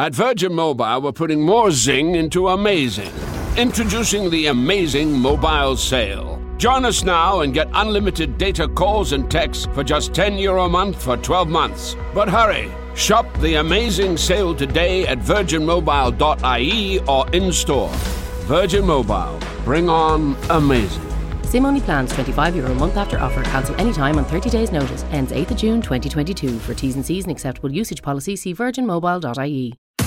At Virgin Mobile, we're putting more zing into amazing. Introducing the amazing mobile sale. Join us now and get unlimited data calls and texts for just 10 euro a month for 12 months. But hurry! Shop the amazing sale today at virginmobile.ie or in store. Virgin Mobile. Bring on amazing. SIM only plans 25 euro a month after offer. Cancel anytime on 30 days notice. Ends 8th of June 2022. For T's and C's and acceptable usage policy, see virginmobile.ie.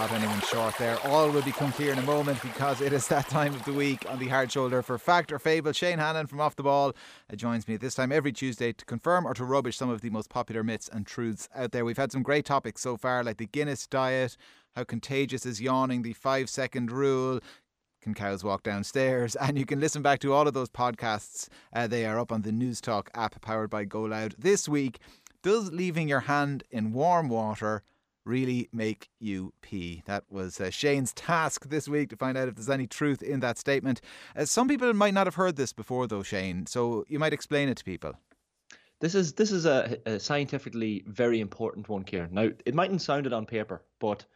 caught anyone short there. All will become clear in a moment because it is that time of the week on the hard shoulder for Fact or Fable. Shane Hannon from Off the Ball uh, joins me at this time every Tuesday to confirm or to rubbish some of the most popular myths and truths out there. We've had some great topics so far, like the Guinness diet, how contagious is yawning, the five second rule, can cows walk downstairs? And you can listen back to all of those podcasts. Uh, they are up on the Newstalk app powered by GoLoud. This week, does leaving your hand in warm water really make you pee? That was uh, Shane's task this week to find out if there's any truth in that statement. Uh, some people might not have heard this before, though, Shane, so you might explain it to people. This is this is a, a scientifically very important one, Kieran. Now, it mightn't sound it on paper, but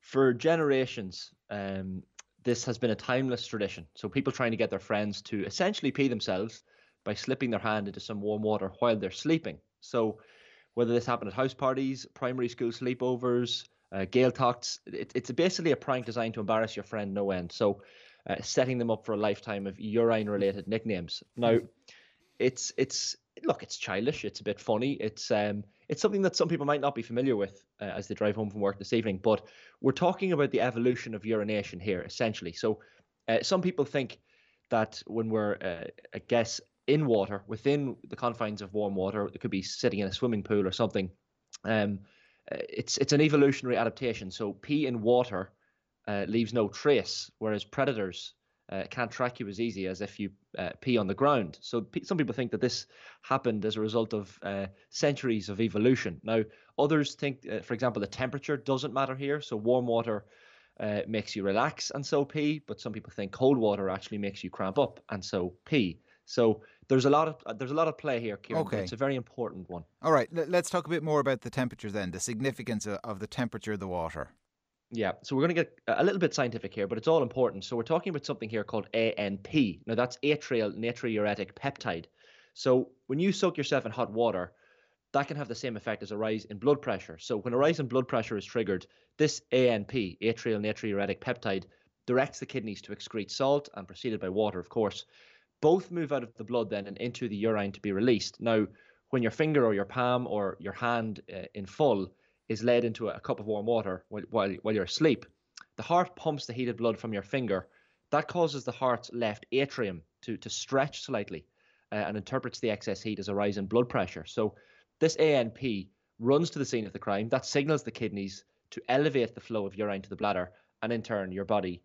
for generations, um, this has been a timeless tradition. So people trying to get their friends to essentially pee themselves by slipping their hand into some warm water while they're sleeping. So whether this happened at house parties, primary school sleepovers, uh, Gaeltachts. It, it's basically a prank designed to embarrass your friend no end. So, uh, setting them up for a lifetime of urine-related nicknames. Now, it's it's look, it's childish. It's a bit funny. It's um, it's something that some people might not be familiar with uh, as they drive home from work this evening. But we're talking about the evolution of urination here, essentially. So, uh, some people think that when we're, uh, I guess, in water within the confines of warm water. It could be sitting in a swimming pool or something. Um, uh, it's it's an evolutionary adaptation. So pee in water uh, leaves no trace, whereas predators uh, can't track you as easy as if you uh, pee on the ground. So some people think that this happened as a result of uh, centuries of evolution. Now others think, uh, for example, the temperature doesn't matter here. So warm water. makes you relax and so pee, but some people think cold water actually makes you cramp up and so pee. So there's a lot of uh, there's a lot of play here, Kieran. Okay. It's a very important one. All right, let's talk a bit more about the temperature then, the significance of the temperature of the water. Yeah, so we're going to get a little bit scientific here, but it's all important. So we're talking about something here called ANP. Now that's atrial natriuretic peptide. So when you soak yourself in hot water, that can have the same effect as a rise in blood pressure. So when a rise in blood pressure is triggered, this ANP, atrial natriuretic peptide, directs the kidneys to excrete salt and preceded by water, of course, both move out of the blood then and into the urine to be released. Now, when your finger or your palm or your hand uh, in full is led into a, cup of warm water while, while, while you're asleep, the heart pumps the heated blood from your finger. That causes the heart's left atrium to, to stretch slightly uh, and interprets the excess heat as a rise in blood pressure. So, this ANP runs to the scene of the crime. That signals the kidneys to elevate the flow of urine to the bladder, and in turn, your body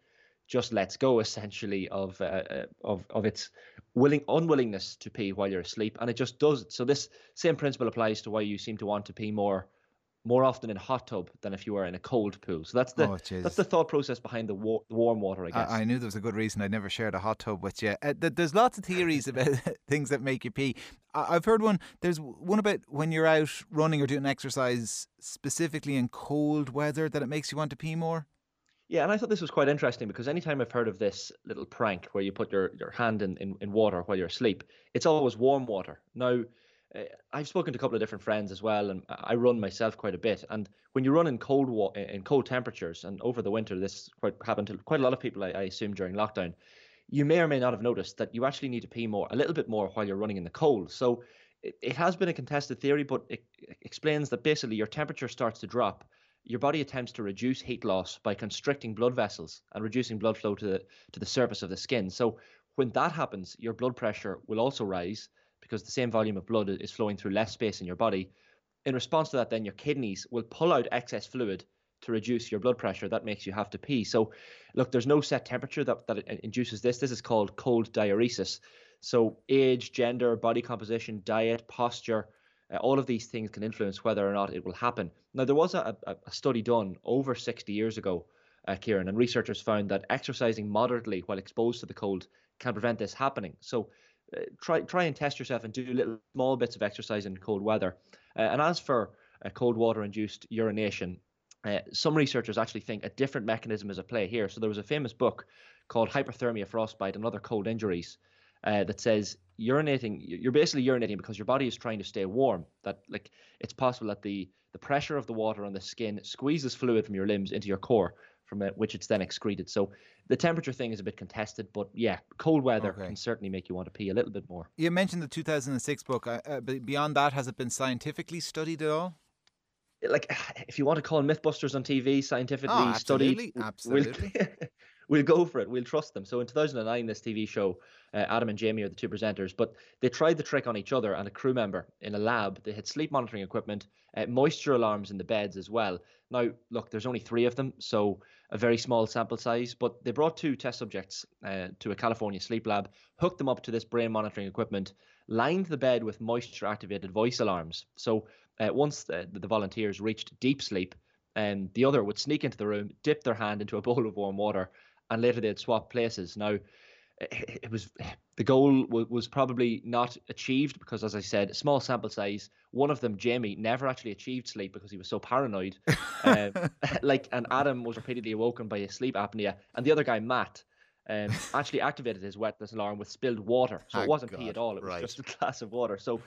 just lets go essentially of uh, uh, of of its willing unwillingness to pee while you're asleep, and it just does it. So this same principle applies to why you seem to want to pee more more often in a hot tub than if you were in a cold pool. So that's the oh, that's the thought process behind the, war, the, warm water. I guess I, I, knew there was a good reason I never shared a hot tub with you. Uh, there's lots of theories about things that make you pee. I've heard one. There's one about when you're out running or doing exercise, specifically in cold weather, that it makes you want to pee more. Yeah, and I thought this was quite interesting because anytime I've heard of this little prank where you put your, your hand in, in, in water while you're asleep, it's always warm water. Now, uh, I've spoken to a couple of different friends as well, and I run myself quite a bit. And when you run in cold wa- in cold temperatures, and over the winter, this quite happened to quite a lot of people, I, I assume, during lockdown. You may or may not have noticed that you actually need to pee more, a little bit more, while you're running in the cold. So it, it has been a contested theory, but it explains that basically your temperature starts to drop your body attempts to reduce heat loss by constricting blood vessels and reducing blood flow to the to the surface of the skin. So when that happens, your blood pressure will also rise because the same volume of blood is flowing through less space in your body. In response to that, then your kidneys will pull out excess fluid to reduce your blood pressure. That makes you have to pee. So, look, there's no set temperature that, that induces this. This is called cold diuresis. So, age, gender, body composition, diet, posture, Uh, all of these things can influence whether or not it will happen. Now, there was a, a, a study done over 60 years ago, uh, Kieran, and researchers found that exercising moderately while exposed to the cold can prevent this happening. So uh, try try and test yourself and do little small bits of exercise in cold weather. Uh, and as for uh, cold water induced urination, uh, some researchers actually think a different mechanism is at play here. So there was a famous book called Hypothermia, Frostbite, and Other Cold Injuries uh, that says urinating, you're basically urinating because your body is trying to stay warm. That like it's possible that the the pressure of the water on the skin squeezes fluid from your limbs into your core, from it, which it's then excreted. So the temperature thing is a bit contested, but yeah, cold weather okay. can certainly make you want to pee a little bit more. You mentioned the 2006 book. Uh, beyond that, has it been scientifically studied at all? like if you want to call Mythbusters on TV scientifically oh, absolutely, studied, absolutely. We'll, go for it. We'll trust them. So in 2009, this TV show, uh, Adam and Jamie are the two presenters, but they tried the trick on each other and a crew member in a lab. They had sleep monitoring equipment, uh, moisture alarms in the beds as well. Now, look, there's only three of them, so a very small sample size, but they brought two test subjects uh, to a California sleep lab, hooked them up to this brain monitoring equipment, lined the bed with moisture activated voice alarms. So uh, once the, the, volunteers reached deep sleep, and the other would sneak into the room, dip their hand into a bowl of warm water, and later they'd swap places. Now, it, it was the goal w- was probably not achieved because, as I said, small sample size. One of them, Jamie, never actually achieved sleep because he was so paranoid. um, like, and Adam was repeatedly awoken by his sleep apnea, and the other guy, Matt, um, actually activated his wetness alarm with spilled water. So it wasn't God, pee at all. It was right. just a glass of water. So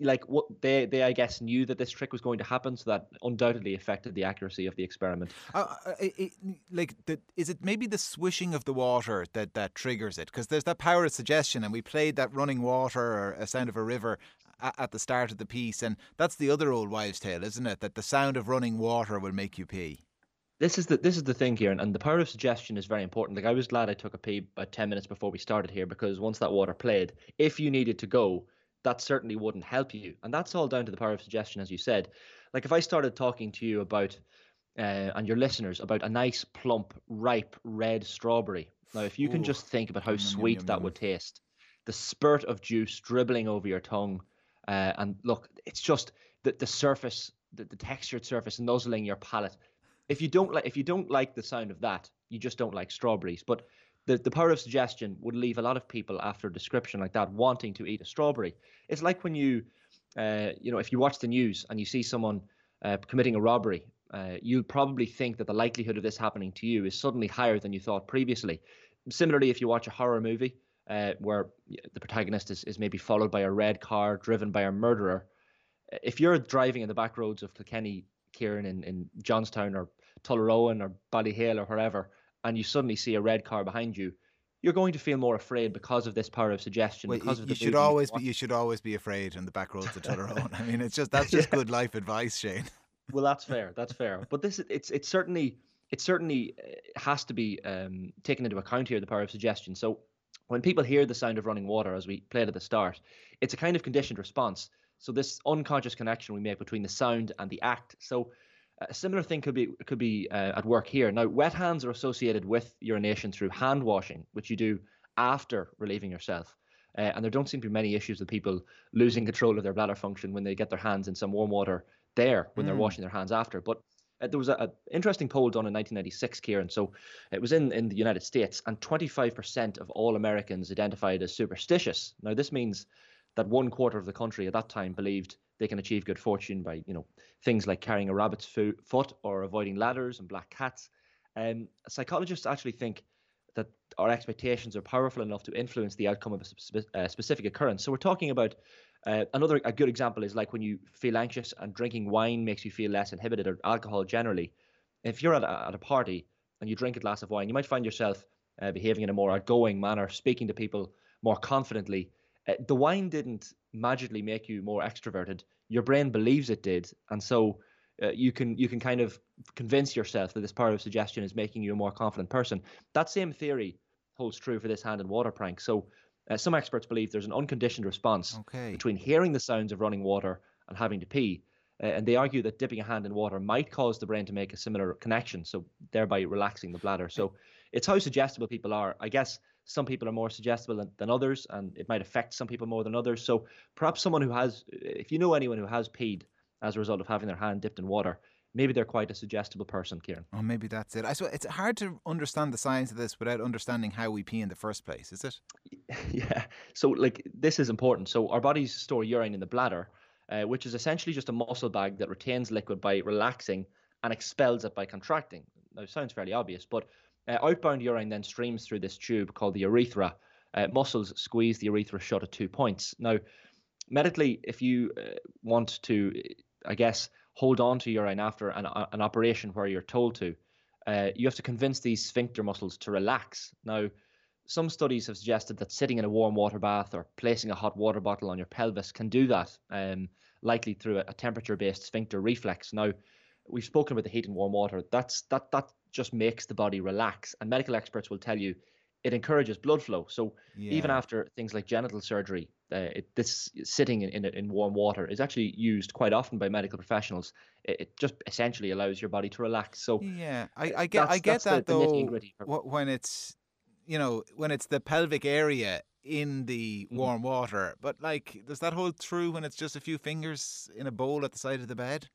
like what they they I guess knew that this trick was going to happen, so that undoubtedly affected the accuracy of the experiment. Uh, uh it, it, like, the, is it maybe the swishing of the water that that triggers it? Because there's that power of suggestion, and we played that running water or a sound of a river at, at the start of the piece, and that's the other old wives' tale, isn't it? That the sound of running water will make you pee this is the this is the thing here, and, and the power of suggestion is very important. Like I was glad I took a pee about ten minutes before we started here because once that water played, if you needed to go, that certainly wouldn't help you. And that's all down to the power of suggestion, as you said. Like if I started talking to you about, uh, and your listeners, about a nice, plump, ripe red strawberry. Now, if you Ooh. can just think about how sweet yum, that yum. would taste, the spurt of juice dribbling over your tongue, uh, and look, it's just the, the surface, the, the textured surface nuzzling your palate. If you don't like, if you don't like the sound of that, you just don't like strawberries. But the, the power of suggestion would leave a lot of people after a description like that wanting to eat a strawberry. It's like when you, uh, you know, if you watch the news and you see someone uh, committing a robbery, uh, you'll probably think that the likelihood of this happening to you is suddenly higher than you thought previously. Similarly, if you watch a horror movie uh, where the protagonist is, is maybe followed by a red car driven by a murderer, if you're driving in the back roads of Kilkenny, Kieran, in, in Johnstown or Tullaroan or Ballyhale or wherever, and you suddenly see a red car behind you, you're going to feel more afraid because of this power of suggestion. Well, because you, of the you should always be you should always be afraid in the back roads of Tullaroan. I mean, it's just that's just yeah. good life advice, Shane. well, that's fair. That's fair. But this it's it's certainly it certainly uh, has to be um, taken into account here. The power of suggestion. So when people hear the sound of running water, as we played at the start, it's a kind of conditioned response. So this unconscious connection we make between the sound and the act. So a similar thing could be could be uh, at work here. Now, wet hands are associated with urination through hand washing, which you do after relieving yourself. Uh, and there don't seem to be many issues with people losing control of their bladder function when they get their hands in some warm water there when mm. they're washing their hands after. But uh, there was an interesting poll done in 1996, Kieran. So it was in, in the United States, and 25% of all Americans identified as superstitious. Now, this means that one quarter of the country at that time believed they can achieve good fortune by you know things like carrying a rabbit's fo- foot or avoiding ladders and black cats. Um, psychologists actually think that our expectations are powerful enough to influence the outcome of a spe- uh, specific occurrence. So we're talking about uh, another a good example is like when you feel anxious and drinking wine makes you feel less inhibited, or alcohol generally. If you're at a, at a party and you drink a glass of wine, you might find yourself uh, behaving in a more outgoing manner, speaking to people more confidently. Uh, the wine didn't magically make you more extroverted. Your brain believes it did, and so uh, you can you can kind of convince yourself that this part of suggestion is making you a more confident person. That same theory holds true for this hand and water prank. So uh, some experts believe there's an unconditioned response okay. between hearing the sounds of running water and having to pee. Uh, and they argue that dipping a hand in water might cause the brain to make a similar connection, so thereby relaxing the bladder. So it's how suggestible people are. I guess some people are more suggestible than, than, others, and it might affect some people more than others. So perhaps someone who has, if you know anyone who has peed as a result of having their hand dipped in water, maybe they're quite a suggestible person, Kieran. Oh, maybe that's it. I suppose it's hard to understand the science of this without understanding how we pee in the first place, is it? Yeah. So, like, this is important. So, our bodies store urine in the bladder, uh, which is essentially just a muscle bag that retains liquid by relaxing and expels it by contracting. Now, it sounds fairly obvious, but uh, outbound urine then streams through this tube called the urethra. Uh, muscles squeeze the urethra shut at two points. Now, medically, if you uh, want to, I guess, hold on to urine after an, an operation where you're told to, uh, you have to convince these sphincter muscles to relax. Now, some studies have suggested that sitting in a warm water bath or placing a hot water bottle on your pelvis can do that, um, likely through a, a temperature-based sphincter reflex. Now, we've spoken about the heat and warm water. That's that that just makes the body relax, and medical experts will tell you it encourages blood flow. So yeah. even after things like genital surgery, uh, it, this sitting in, in, in warm water is actually used quite often by medical professionals. It, it, just essentially allows your body to relax. So yeah, I, I get I get that the, though. The when it's you know when it's the pelvic area in the mm-hmm. warm mm-hmm. water, but like does that hold true when it's just a few fingers in a bowl at the side of the bed?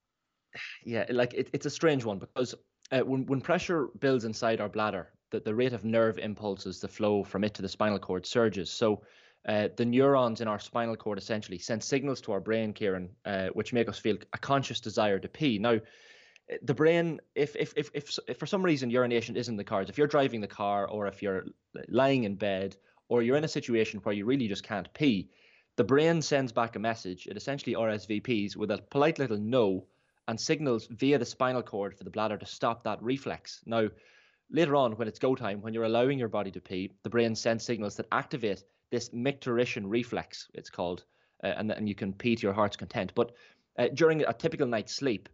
Yeah, like it, it's a strange one because uh, when when pressure builds inside our bladder, the, the rate of nerve impulses, the flow from it to the spinal cord surges. So uh, the neurons in our spinal cord essentially send signals to our brain, Kieran, uh, which make us feel a conscious desire to pee. Now, the brain, if, if if if if for some reason urination isn't the cards, if you're driving the car or if you're lying in bed or you're in a situation where you really just can't pee, the brain sends back a message. It essentially RSVPs with a polite little no and signals via the spinal cord for the bladder to stop that reflex. Now, later on, when it's go time, when you're allowing your body to pee, the brain sends signals that activate this micturition reflex, it's called, uh, and, and you can pee to your heart's content. But uh, during a typical night's sleep,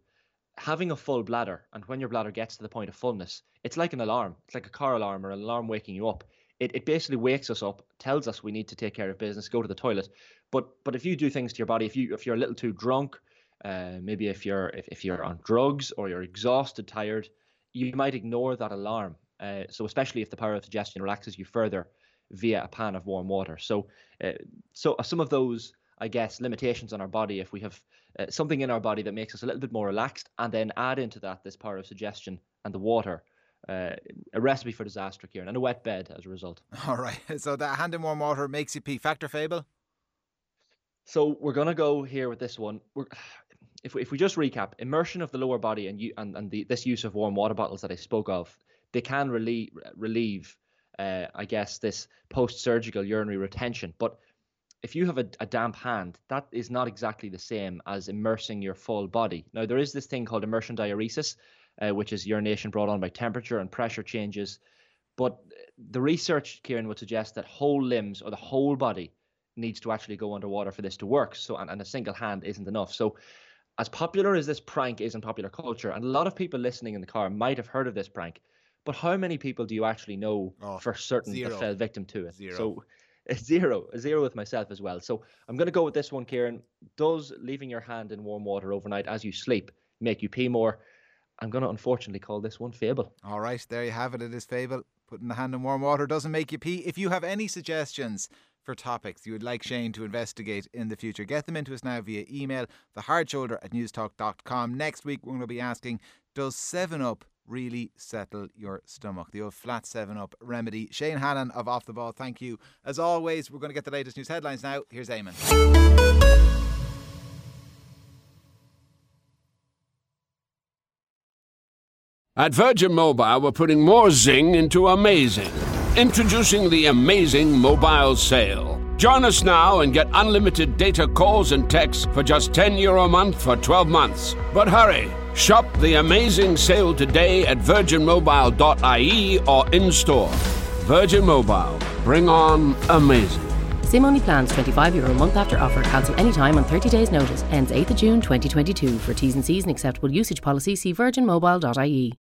having a full bladder, and when your bladder gets to the point of fullness, it's like an alarm. It's like a car alarm or an alarm waking you up. It, it basically wakes us up, tells us we need to take care of business, go to the toilet. But but if you do things to your body, if you if you're a little too drunk, uh, maybe if you're if, if you're on drugs or you're exhausted, tired, you might ignore that alarm. Uh, so especially if the power of suggestion relaxes you further via a pan of warm water. So uh, so some of those I guess limitations on our body if we have uh, something in our body that makes us a little bit more relaxed and then add into that this power of suggestion and the water uh, a recipe for disaster, Kieran, and a wet bed as a result. All right. So that hand in warm water makes you pee. Fact or fable? So we're gonna go here with this one. We're if we, if we just recap, immersion of the lower body and you and, and the, this use of warm water bottles that I spoke of, they can relieve relieve, uh, I guess, this post-surgical urinary retention. But if you have a, a damp hand, that is not exactly the same as immersing your full body. Now there is this thing called immersion diuresis, uh, which is urination brought on by temperature and pressure changes. But the research, Kieran, would suggest that whole limbs or the whole body needs to actually go underwater for this to work. So, and, and a single hand isn't enough. So, as popular as this prank is in popular culture, and a lot of people listening in the car might have heard of this prank, but how many people do you actually know oh, for certain zero. that fell victim to it? Zero. So it's zero, a zero with myself as well. So I'm going to go with this one, Kieran. Does leaving your hand in warm water overnight as you sleep make you pee more? I'm going to unfortunately call this one fable. All right, there you have it. It is fable. Putting the hand in warm water doesn't make you pee. If you have any suggestions for topics you would like Shane to investigate in the future. Get them into us now via email, thehardshoulder at newstalk.com. Next week, we're going to be asking Does 7 Up really settle your stomach? The old flat 7 Up remedy. Shane Hannon of Off the Ball, thank you. As always, we're going to get the latest news headlines now. Here's Eamon. At Virgin Mobile, we're putting more zing into amazing. Introducing the amazing mobile sale. Join us now and get unlimited data calls and texts for just 10 euro a month for 12 months. But hurry! Shop the amazing sale today at virginmobile.ie or in store. Virgin Mobile. Bring on amazing. SIM only plans 25 euro a month after offer. Cancel anytime on 30 days notice. Ends 8th of June 2022. For T's and C's and acceptable usage policy, see virginmobile.ie.